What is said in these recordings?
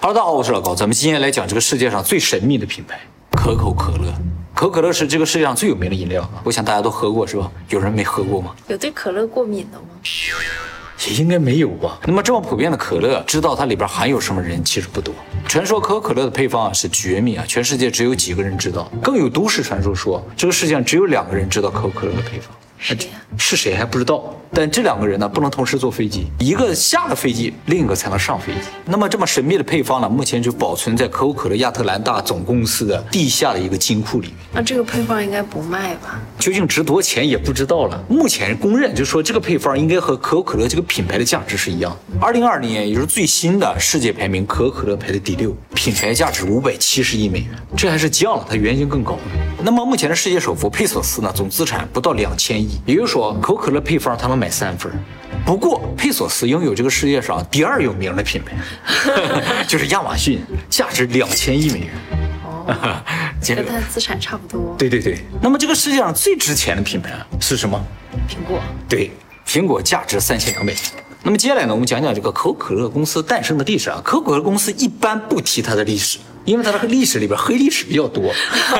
哈喽，大家好，我是老高，咱们今天来讲这个世界上最神秘的品牌——可口可乐。可口可乐是这个世界上最有名的饮料，我想大家都喝过是吧？有人没喝过吗？有对可乐过敏的吗？也应该没有吧。那么这么普遍的可乐，知道它里边含有什么人其实不多。传说可口可乐的配方啊是绝密啊，全世界只有几个人知道。更有都市传说说，这个世界上只有两个人知道可口可乐的配方。谁呀？是谁还不知道，但这两个人呢不能同时坐飞机，一个下了飞机，另一个才能上飞机。那么这么神秘的配方呢，目前就保存在可口可乐亚特兰大总公司的地下的一个金库里面。那这个配方应该不卖吧？究竟值多少钱也不知道了。目前公认就是说这个配方应该和可口可乐这个品牌的价值是一样。二零二零年，也就是最新的世界排名，可口可乐排在第六，品牌价值五百七十亿美元，这还是降了，它原先更高。那么目前的世界首富佩索斯呢，总资产不到两千亿，也就是说可口可乐配方他能买三份。不过佩索斯拥有这个世界上第二有名的品牌，就是亚马逊，价值两千亿美元。哦，跟他的资产差不多。对对对。那么这个世界上最值钱的品牌是什么？苹果。对，苹果价值三千两百亿。那么接下来呢，我们讲讲这个可口可乐公司诞生的历史啊。可口可乐公司一般不提它的历史。因为它的历史里边黑历史比较多。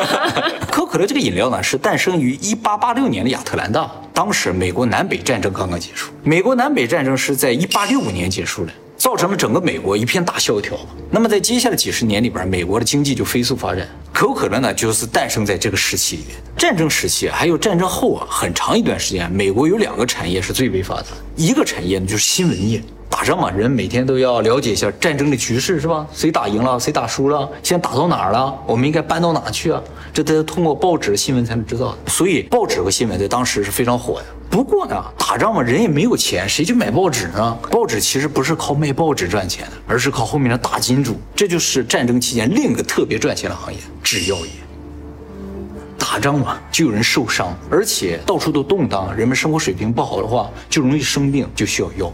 可口可乐这个饮料呢，是诞生于一八八六年的亚特兰大。当时美国南北战争刚刚结束，美国南北战争是在一八六五年结束的，造成了整个美国一片大萧条。那么在接下来几十年里边，美国的经济就飞速发展。可口可乐呢，就是诞生在这个时期里面。战争时期还有战争后啊，很长一段时间，美国有两个产业是最为发达，一个产业呢就是新闻业。打仗嘛，人每天都要了解一下战争的局势，是吧？谁打赢了，谁打输了，现在打到哪儿了？我们应该搬到哪去啊？这都要通过报纸新闻才能知道。所以报纸和新闻在当时是非常火的。不过呢，打仗嘛，人也没有钱，谁去买报纸呢？报纸其实不是靠卖报纸赚钱的，而是靠后面的大金主。这就是战争期间另一个特别赚钱的行业——制药业。打仗嘛，就有人受伤，而且到处都动荡，人们生活水平不好的话，就容易生病，就需要药。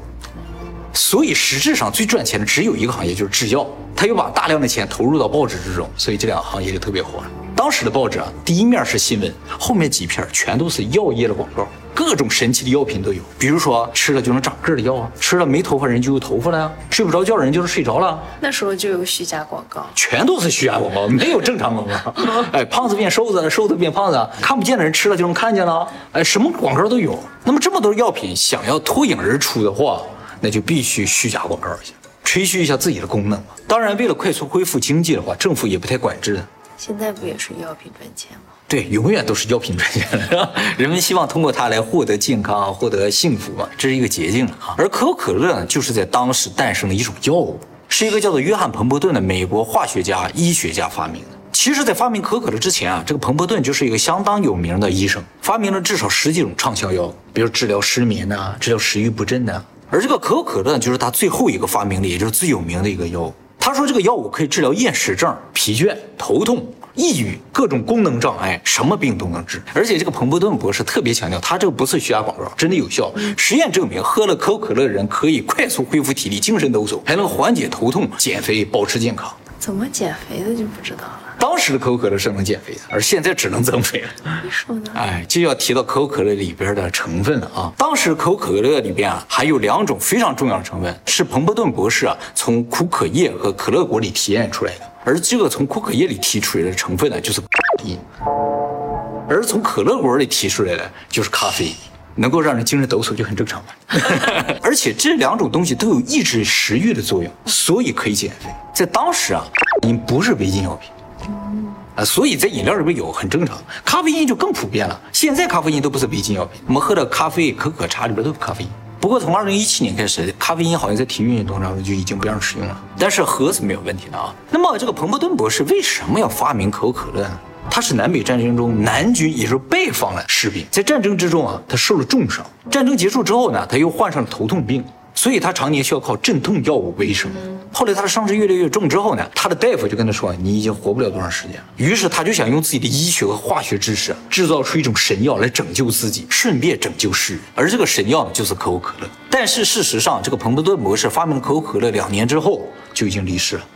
所以实质上最赚钱的只有一个行业，就是制药。他又把大量的钱投入到报纸之中，所以这两个行业就特别火了。当时的报纸啊，第一面是新闻，后面几片全都是药业的广告，各种神奇的药品都有。比如说吃了就能长个的药啊，吃了没头发人就有头发了呀，睡不着觉的人就是睡着了。那时候就有虚假广告，全都是虚假广告，没有正常广告。哎，胖子变瘦子，瘦子变胖子，看不见的人吃了就能看见了。哎，什么广告都有。那么这么多药品想要脱颖而出的话，那就必须虚假广告一下，吹嘘一下自己的功能嘛。当然，为了快速恢复经济的话，政府也不太管制的。现在不也是药品赚钱吗？对，永远都是药品赚钱了。人们希望通过它来获得健康、获得幸福嘛，这是一个捷径啊。而可口可乐呢，就是在当时诞生的一种药物，是一个叫做约翰·彭伯顿的美国化学家、医学家发明的。其实，在发明可口可乐之前啊，这个彭伯顿就是一个相当有名的医生，发明了至少十几种畅销药，比如治疗失眠呐，治疗食欲不振呐。而这个可口可乐就是他最后一个发明的，也就是最有名的一个药物。他说这个药物可以治疗厌食症、疲倦、头痛、抑郁、各种功能障碍，什么病都能治。而且这个彭伯顿博士特别强调，他这个不是虚假广告，真的有效。实验证明，喝了可口可乐的人可以快速恢复体力，精神抖擞，还能缓解头痛、减肥、保持健康。怎么减肥的就不知道了。当时的可口可乐是能减肥的，而现在只能增肥了。你说呢？哎，就要提到可口可乐里边的成分了啊。当时可口可乐里边啊，含有两种非常重要的成分，是彭伯顿博士啊从苦可叶和可乐果里提炼出来的。而这个从苦可叶里提出来的成分呢，就是咖啡因；而从可乐果里提出来的就是咖啡，能够让人精神抖擞就很正常嘛。而且这两种东西都有抑制食欲的作用，所以可以减肥。在当时啊，你不是违禁药品。啊，所以在饮料里边有很正常，咖啡因就更普遍了。现在咖啡因都不是违禁药品，我们喝的咖啡、可可茶里边都有咖啡因。不过从二零一七年开始，咖啡因好像在体育运动当中就已经不让使用了，但是喝是没有问题的啊。那么这个彭伯顿博士为什么要发明可口可乐呢？他是南北战争中南军，也就是北方的士兵，在战争之中啊，他受了重伤。战争结束之后呢，他又患上了头痛病。所以他常年需要靠镇痛药物为生。后来他的伤势越来越重之后呢，他的大夫就跟他说：“你已经活不了多长时间了。”于是他就想用自己的医学和化学知识制造出一种神药来拯救自己，顺便拯救世人。而这个神药呢，就是可口可乐。但是事实上，这个彭伯顿博士发明了可口可乐两年之后就已经离世了，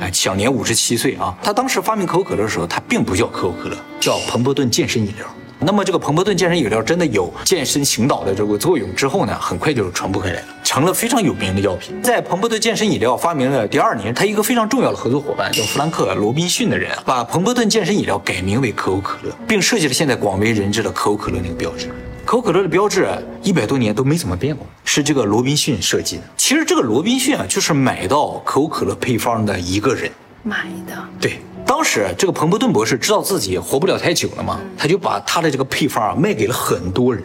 哎，享年五十七岁啊。他当时发明可口可乐的时候，他并不叫可口可乐，叫彭伯顿健身饮料。那么这个彭伯顿健身饮料真的有健身醒脑的这个作用之后呢，很快就传播开来了。成了非常有名的药品。在彭伯顿健身饮料发明的第二年，他一个非常重要的合作伙伴叫弗兰克·罗宾逊的人，把彭伯顿健身饮料改名为可口可乐，并设计了现在广为人知的可口可乐那个标志。可口可乐的标志一百多年都没怎么变过，是这个罗宾逊设计的。其实这个罗宾逊啊，就是买到可口可乐配方的一个人。买的，对，当时这个彭伯顿博士知道自己活不了太久了嘛，他就把他的这个配方啊卖给了很多人，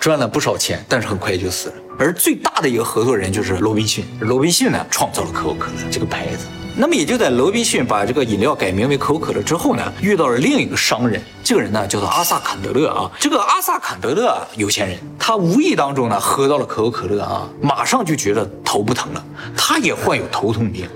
赚了不少钱，但是很快就死了。而最大的一个合作人就是罗宾逊，罗宾逊呢创造了可口可乐这个牌子。那么也就在罗宾逊把这个饮料改名为可口可乐之后呢，遇到了另一个商人，这个人呢叫做阿萨坎德勒啊。这个阿萨坎德勒啊有钱人，他无意当中呢喝到了可口可乐啊，马上就觉得头不疼了，他也患有头痛病。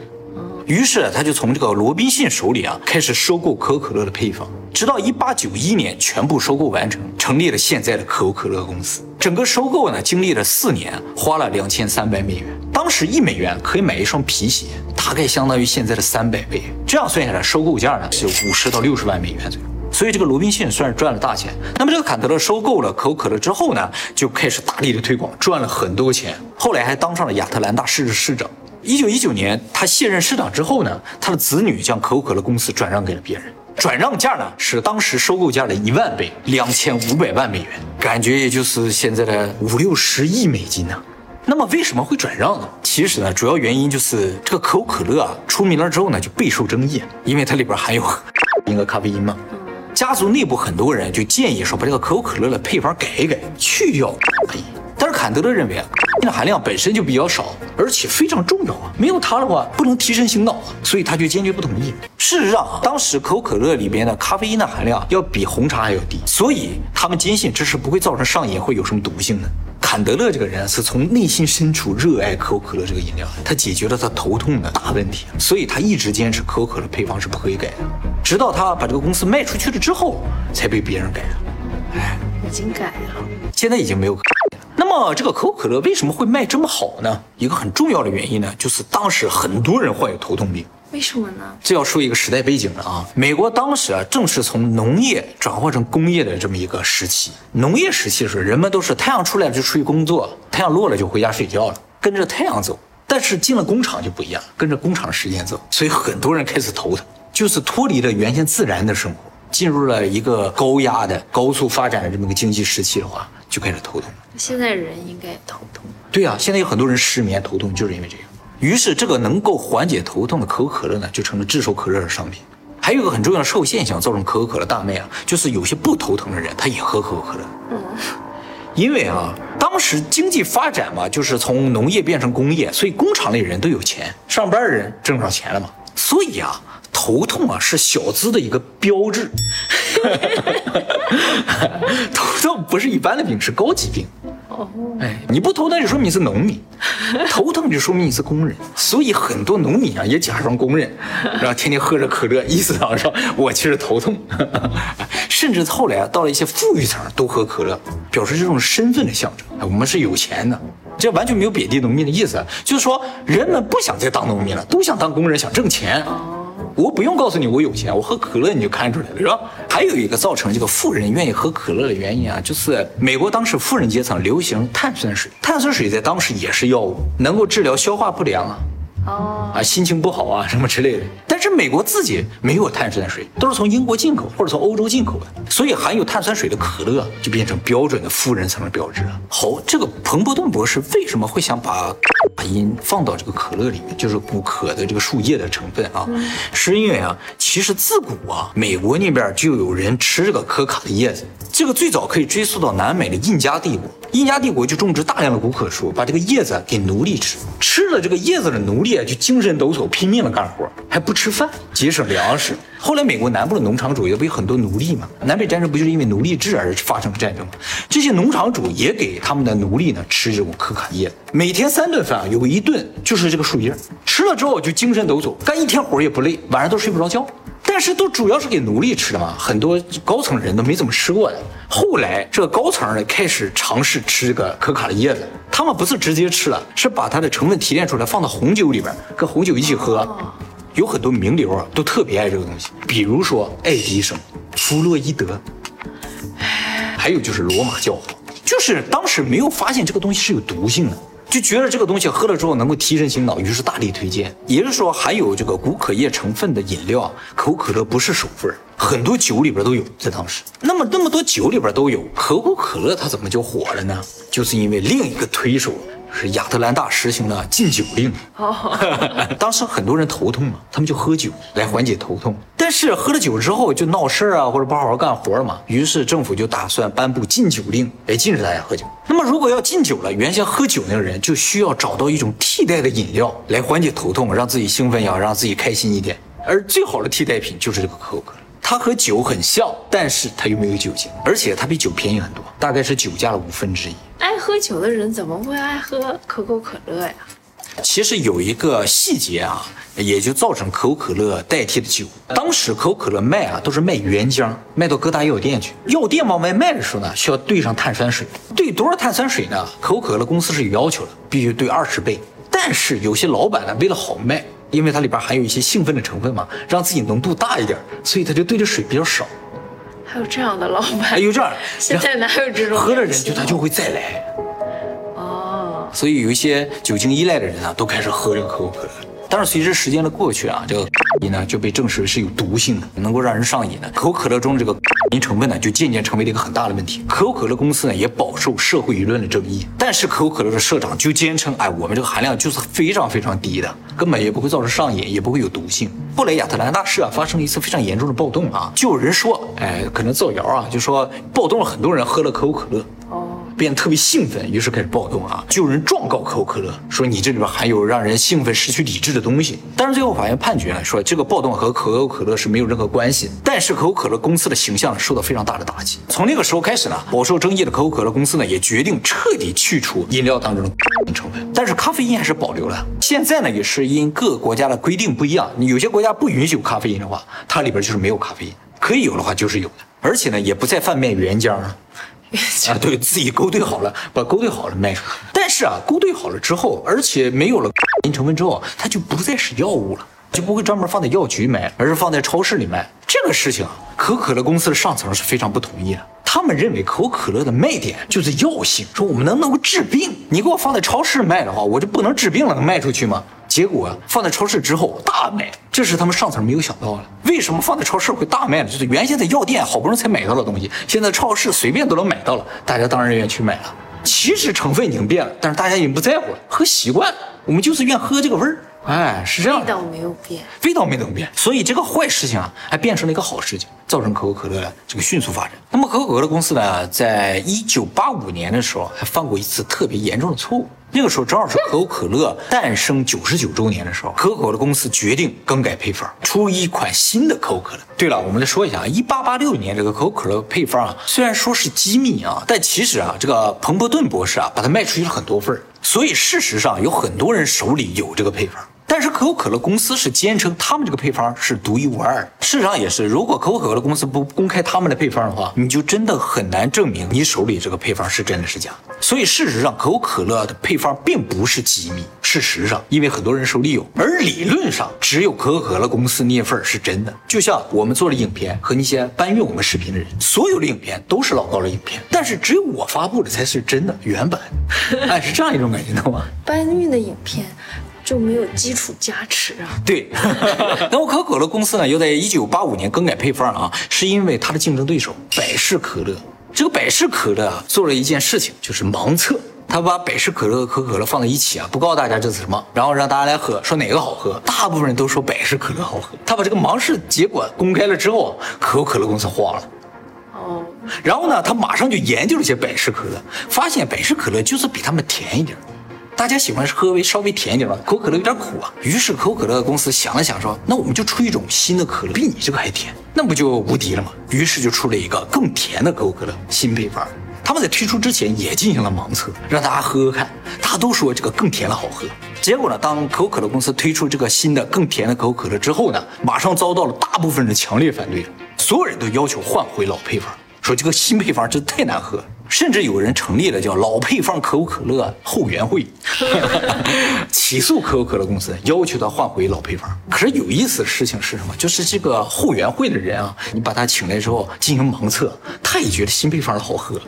于是他就从这个罗宾逊手里啊开始收购可口可乐的配方，直到一八九一年全部收购完成，成立了现在的可口可乐公司。整个收购呢经历了四年，花了两千三百美元。当时一美元可以买一双皮鞋，大概相当于现在的三百倍。这样算下来，收购价呢是五十到六十万美元左右。所以这个罗宾逊算是赚了大钱。那么这个坎德勒收购了可口可乐之后呢，就开始大力的推广，赚了很多钱。后来还当上了亚特兰大市的市长。一九一九年，他卸任市长之后呢，他的子女将可口可乐公司转让给了别人，转让价呢是当时收购价的一万倍，两千五百万美元，感觉也就是现在的五六十亿美金呢。那么为什么会转让呢？其实呢，主要原因就是这个可口可乐啊出名了之后呢，就备受争议，因为它里边含有 一个咖啡因嘛。家族内部很多人就建议说，把这个可口可乐的配方改一改，去掉咖啡因。但是坎德勒认为啊，的含量本身就比较少，而且非常重要啊，没有它的话不能提神醒脑啊，所以他就坚决不同意。事实上啊，当时可口可乐里边的咖啡因的含量要比红茶还要低，所以他们坚信这是不会造成上瘾，会有什么毒性的。坎德勒这个人是从内心深处热爱可口可乐这个饮料，他解决了他头痛的大问题，所以他一直坚持可口可乐配方是不可以改的，直到他把这个公司卖出去了之后，才被别人改的。哎，已经改了，现在已经没有。那么这个可口可乐为什么会卖这么好呢？一个很重要的原因呢，就是当时很多人患有头痛病。为什么呢？这要说一个时代背景了啊！美国当时啊，正是从农业转换成工业的这么一个时期。农业时期的时候，人们都是太阳出来了就出去工作，太阳落了就回家睡觉了，跟着太阳走。但是进了工厂就不一样，跟着工厂时间走，所以很多人开始头疼，就是脱离了原先自然的生活，进入了一个高压的、高速发展的这么一个经济时期的话，就开始头痛。现在人应该头痛。对呀，现在有很多人失眠、头痛，就是因为这样。于是，这个能够缓解头痛的可口可乐呢，就成了炙手可热的商品。还有一个很重要的社会现象，造成可口可乐大卖啊，就是有些不头疼的人，他也喝可口可乐。嗯，因为啊，当时经济发展嘛，就是从农业变成工业，所以工厂里人都有钱，上班的人挣上钱了嘛，所以啊，头痛啊是小资的一个标志。头痛不是一般的病，是高级病。哦，哎，你不头疼就说明你是农民，头疼就说明你是工人，所以很多农民啊也假装工人，然后天天喝着可乐，意思上说我其实头痛，甚至后来啊到了一些富裕层都喝可乐，表示这种身份的象征，我们是有钱的，这完全没有贬低农民的意思，就是说人们不想再当农民了，都想当工人，想挣钱。我不用告诉你我有钱，我喝可乐你就看出来了，是吧？还有一个造成这个富人愿意喝可乐的原因啊，就是美国当时富人阶层流行碳酸水，碳酸水在当时也是药物，能够治疗消化不良啊。哦啊，心情不好啊，什么之类的。但是美国自己没有碳酸水，都是从英国进口或者从欧洲进口的，所以含有碳酸水的可乐就变成标准的富人层的标志了。好，这个彭伯顿博士为什么会想把卡因放到这个可乐里面，就是古可的这个树叶的成分啊？是因为啊，其实自古啊，美国那边就有人吃这个可卡的叶子。这个最早可以追溯到南美的印加帝国，印加帝国就种植大量的古可树，把这个叶子给奴隶吃，吃了这个叶子的奴隶啊就精神抖擞，拼命的干活，还不吃饭，节省粮食。后来美国南部的农场主也不有很多奴隶嘛？南北战争不就是因为奴隶制而发生的战争吗？这些农场主也给他们的奴隶呢吃这种可卡叶，每天三顿饭，有一顿就是这个树叶，吃了之后就精神抖擞，干一天活也不累，晚上都睡不着觉。但是都主要是给奴隶吃的嘛，很多高层人都没怎么吃过的。后来这个高层呢开始尝试吃这个可卡的叶子，他们不是直接吃了，是把它的成分提炼出来放到红酒里边，跟红酒一起喝。有很多名流啊都特别爱这个东西，比如说爱迪生、弗洛伊德，还有就是罗马教皇。就是当时没有发现这个东西是有毒性的。就觉得这个东西喝了之后能够提神醒脑，于是大力推荐。也就是说，含有这个古可叶成分的饮料，可口可乐不是首份，很多酒里边都有。在当时，那么那么多酒里边都有，可口可乐它怎么就火了呢？就是因为另一个推手是亚特兰大实行了禁酒令。哦，当时很多人头痛嘛，他们就喝酒来缓解头痛。但是喝了酒之后就闹事儿啊，或者不好好干活了嘛，于是政府就打算颁布禁酒令，来禁止大家喝酒。那么如果要禁酒了，原先喝酒那个人就需要找到一种替代的饮料来缓解头痛，让自己兴奋呀，让自己开心一点。而最好的替代品就是这个可口可乐，它和酒很像，但是它又没有酒精，而且它比酒便宜很多，大概是酒价的五分之一。喝酒的人怎么会爱喝可口可乐呀？其实有一个细节啊，也就造成可口可乐代替的酒。当时可口可乐卖啊，都是卖原浆，卖到各大药店去。药店往外卖的时候呢，需要兑上碳酸水，兑多少碳酸水呢？可口可乐公司是有要求的，必须兑二十倍。但是有些老板呢，为了好卖，因为它里边含有一些兴奋的成分嘛，让自己浓度大一点，所以他就兑的水比较少。还有这样的老板？哎，有这样，现在哪有这种？喝的人就他就会再来。哦，所以有一些酒精依赖的人啊，都开始喝这个可口可乐。但是随着时间的过去啊，这个 你呢就被证实是有毒性的，能够让人上瘾的。可口可乐中这个因成分呢，就渐渐成为了一个很大的问题。可口可乐公司呢也饱受社会舆论的争议，但是可口可乐的社长就坚称，哎，我们这个含量就是非常非常低的，根本也不会造成上瘾，也不会有毒性。后来亚特兰大市啊发生了一次非常严重的暴动啊，就有人说，哎，可能造谣啊，就说暴动了很多人喝了可口可乐。变得特别兴奋，于是开始暴动啊！就有人状告可口可乐，说你这里边含有让人兴奋、失去理智的东西。但是最后法院判决呢，说这个暴动和可口可乐是没有任何关系。但是可口可乐公司的形象受到非常大的打击。从那个时候开始呢，饱受争议的可口可乐公司呢，也决定彻底去除饮料当中的成分。但是咖啡因还是保留了。现在呢，也是因各个国家的规定不一样，有些国家不允许有咖啡因的话，它里边就是没有咖啡因；可以有的话就是有的。而且呢，也不再贩卖原浆了。啊，对自己勾兑好了，把勾兑好了卖出去。但是啊，勾兑好了之后，而且没有了因成分之后，它就不再是药物了，就不会专门放在药局卖，而是放在超市里卖。这个事情，可口可乐公司的上层是非常不同意的。他们认为可口可乐的卖点就是药性，说我们能能够治病。你给我放在超市卖的话，我就不能治病了，能卖出去吗？结果放在超市之后大卖，这是他们上层没有想到的。为什么放在超市会大卖呢？就是原先在药店好不容易才买到的东西，现在超市随便都能买到了，大家当然愿意去买了。其实成分已经变了，但是大家已经不在乎了，喝习惯了，我们就是愿喝这个味儿。哎，是这样，味道没有变，味道没怎么变，所以这个坏事情啊，还变成了一个好事情，造成可口可乐这个迅速发展。那么可口可乐公司呢，在一九八五年的时候，还犯过一次特别严重的错误。那个时候正好是可口可乐诞生九十九周年的时候，可口可乐公司决定更改配方，出一款新的可口可乐。对了，我们再说一下啊，一八八六年这个可口可乐配方啊，虽然说是机密啊，但其实啊，这个彭伯顿博士啊，把它卖出去了很多份儿，所以事实上有很多人手里有这个配方。但是可口可乐公司是坚称他们这个配方是独一无二。事实上也是，如果可口可乐公司不公开他们的配方的话，你就真的很难证明你手里这个配方是真的是假。所以事实上，可口可乐的配方并不是机密。事实上，因为很多人手里有，而理论上只有可口可乐公司那份是真的。就像我们做了影片和那些搬运我们视频的人，所有的影片都是老高的影片，但是只有我发布的才是真的原版。哎，是这样一种感觉，懂吗？搬运的影片。就没有基础加持啊？对，那我可口可乐公司呢，又在一九八五年更改配方啊，是因为它的竞争对手百事可乐。这个百事可乐啊，做了一件事情，就是盲测，他把百事可乐和可口可乐放在一起啊，不告诉大家这是什么，然后让大家来喝，说哪个好喝，大部分人都说百事可乐好喝。他把这个盲试结果公开了之后，可口可乐公司慌了。哦，然后呢，他马上就研究了一些百事可乐，发现百事可乐就是比他们甜一点。大家喜欢喝微稍微甜一点吧，可口可乐有点苦啊。于是可口可乐公司想了想，说：“那我们就出一种新的可乐，比你这个还甜，那不就无敌了吗？”于是就出了一个更甜的可口可乐新配方。他们在推出之前也进行了盲测，让大家喝喝看，大家都说这个更甜的好喝。结果呢，当可口可乐公司推出这个新的更甜的可口可乐之后呢，马上遭到了大部分人强烈反对，所有人都要求换回老配方，说这个新配方真太难喝。甚至有人成立了叫老配方可口可乐后援会，起诉可口可乐公司，要求他换回老配方。可是有意思的事情是什么？就是这个后援会的人啊，你把他请来之后进行盲测，他也觉得新配方好喝，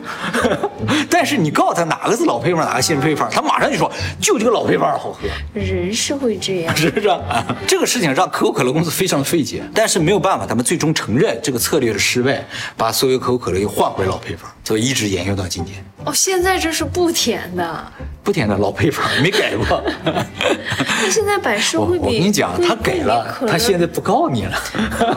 但是你告诉他哪个是老配方，哪个新配方，他马上就说就这个老配方好喝。人是会这样，是不是？这个事情让可口可乐公司非常的费解，但是没有办法，他们最终承认这个策略的失败，把所有可口可乐又换回老配方，所以一直沿用到今天。哦，现在这是不甜的，不甜的老配方没改过。那现在百事会比我跟你讲，他改了他现在不告你了，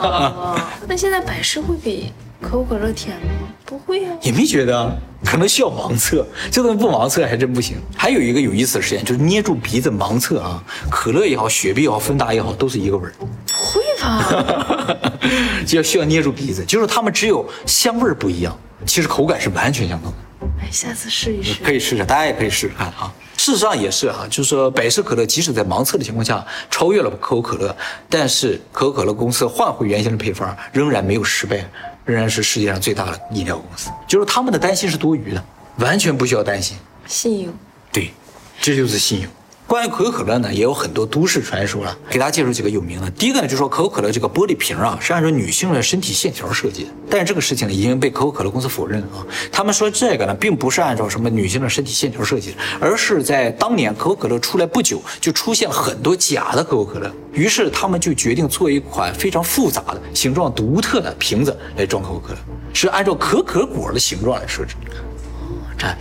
哦，那现在百事会比可口可乐甜吗？不会啊。也没觉得啊，可能需要盲测，这东西不盲测还真不行。还有一个有意思的实验，就是捏住鼻子盲测啊，可乐也好，雪碧也好，芬达也好，都是一个味儿。不会吧？就要需要捏住鼻子，就是它们只有香味儿不一样，其实口感是完全相同的。哎，下次试一试。可以试试，大家也可以试试看啊。事实上也是哈、就是说百事可乐即使在盲测的情况下超越了可口可乐，但是可口可乐公司换回原先的配方，仍然没有失败，仍然是世界上最大的饮料公司。就是他们的担心是多余的，完全不需要担心。信用。对，这就是信用。关于可口可乐呢，也有很多都市传说了，给大家介绍几个有名的。第一个呢，就是说可口可乐这个玻璃瓶啊，是按照女性的身体线条设计的，但是这个事情呢，已经被可口可乐公司否认了啊。他们说这个呢，并不是按照什么女性的身体线条设计的，而是在当年可口可乐出来不久，就出现了很多假的可口可乐，于是他们就决定做一款非常复杂的、形状独特的瓶子来装可口可乐，是按照可可果的形状来设置的。哎，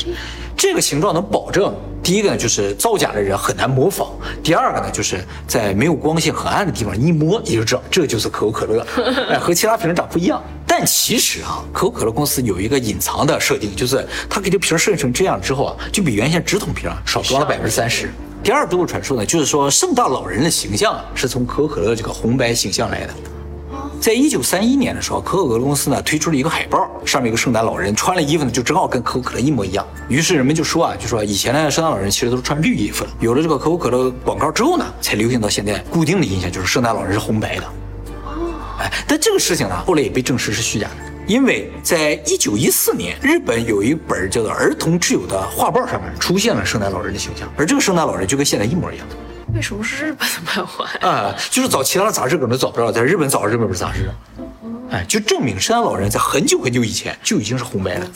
这个形状能保证，第一个呢就是造假的人很难模仿，第二个呢就是在没有光线、很暗的地方一摸你就知道这就是可口可乐，哎，和其他瓶长不一样。但其实啊，可口可乐公司有一个隐藏的设定，就是它给这瓶设计成这样之后啊，就比原先直筒瓶啊少装了百分之三十。第二都市传说呢，就是说圣诞老人的形象啊是从可口可乐这个红白形象来的。在一九三一年的时候，可口可乐公司呢推出了一个海报，上面有个圣诞老人，穿了衣服呢就正好跟可口可乐一模一样。于是人们就说啊，就说以前的圣诞老人其实都是穿绿衣服的，有了这个可口可乐广告之后呢，才流行到现在固定的印象就是圣诞老人是红白的。哦哎，但这个事情呢，后来也被证实是虚假的，因为在一九一四年，日本有一本叫做《儿童之友》的画报上面出现了圣诞老人的形象，而这个圣诞老人就跟现在一模一样。为什么是日本的漫画呀？啊、就是找其他的杂志可能找不着，在日本找日本本杂志，哎，就证明圣诞老人在很久很久以前就已经是红白了。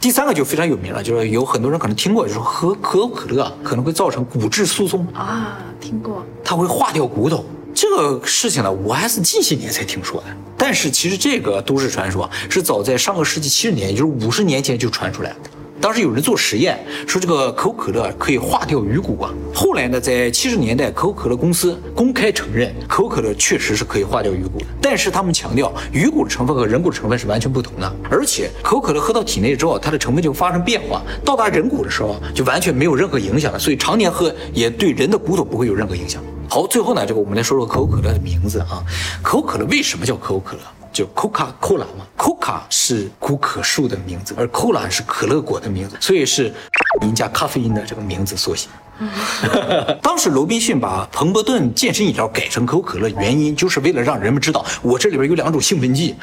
第三个就非常有名了，就是有很多人可能听过，就是喝可口可乐啊可能会造成骨质疏松，啊，听过。它会化掉骨头。这个事情呢，我还是近些年才听说的。但是其实这个都市传说是早在上个世纪七十年，也就是五十年前就传出来的。当时有人做实验，说这个可口可乐可以化掉鱼骨啊。后来呢，在七十年代，可口可乐公司公开承认，可口可乐确实是可以化掉鱼骨。但是他们强调，鱼骨的成分和人骨的成分是完全不同的，而且可口可乐喝到体内之后，它的成分就发生变化，到达人骨的时候就完全没有任何影响了。所以常年喝也对人的骨头不会有任何影响。好，最后呢，这个我们来说说可口可乐的名字啊。可口可乐为什么叫可口可乐？就 Coca-Cola 嘛，Coca 是古可树的名字，而 Cola 是可乐果的名字，所以是因加咖啡因的这个名字缩写。当时罗宾逊把彭伯顿健身饮料改成可口可乐，原因就是为了让人们知道我这里边有两种兴奋剂，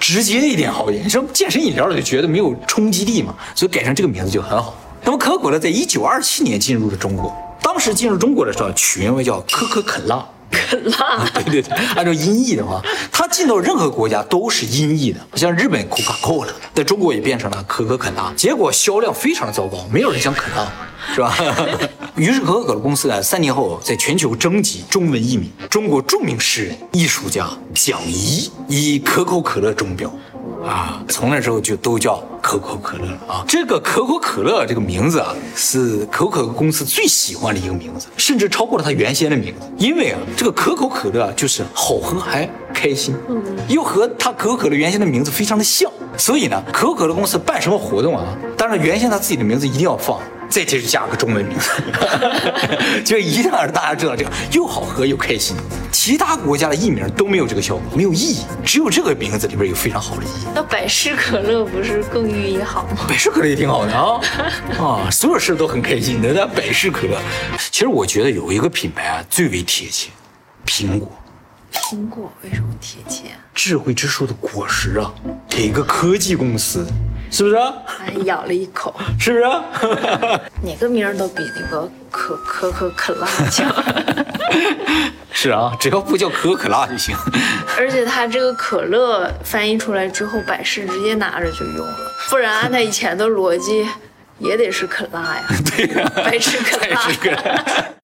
直接一点好一点。你说健身饮料就觉得没有冲击力嘛，所以改成这个名字就很好。那么可口可乐在一九二七年进入了中国，当时进入中国的时候取名为叫可可肯辣。肯辣。对对对，按照音译的话，它进到任何国家都是音译的，像日本 Coca-Cola，在中国也变成了可可肯纳，结果销量非常的糟糕，没有人想啃辣，是吧？于是可口可乐公司呢，三年后在全球征集中文译名，中国著名诗人、艺术家蒋怡以可口可乐中标。啊，从那时候就都叫可口可乐了啊。这个可口可乐这个名字啊，是可口可乐公司最喜欢的一个名字，甚至超过了它原先的名字。因为啊，这个可口可乐啊就是好喝还开心，又和它可口可乐原先的名字非常的像，所以呢，可口可乐公司办什么活动啊，当然原先它自己的名字一定要放。再接着加个中文名字，就一定要让大家知道这个又好喝又开心。其他国家的译名都没有这个效果，没有意义，只有这个名字里边有非常好的意义。那百事可乐不是更寓意好吗？百事可乐也挺好的啊，啊，所有事都很开心的。那百事可乐，其实我觉得有一个品牌啊最为贴切，苹果，苹果为什么贴切？智慧之树的果实啊，给一个科技公司是不是？还咬了一口，是不是？哪个名儿都比那个可可可可辣强。是啊，只要不叫可口可辣就行。而且它这个可乐翻译出来之后，百事直接拿着就用了，不然按他以前的逻辑，也得是可辣呀。对呀、百事可辣。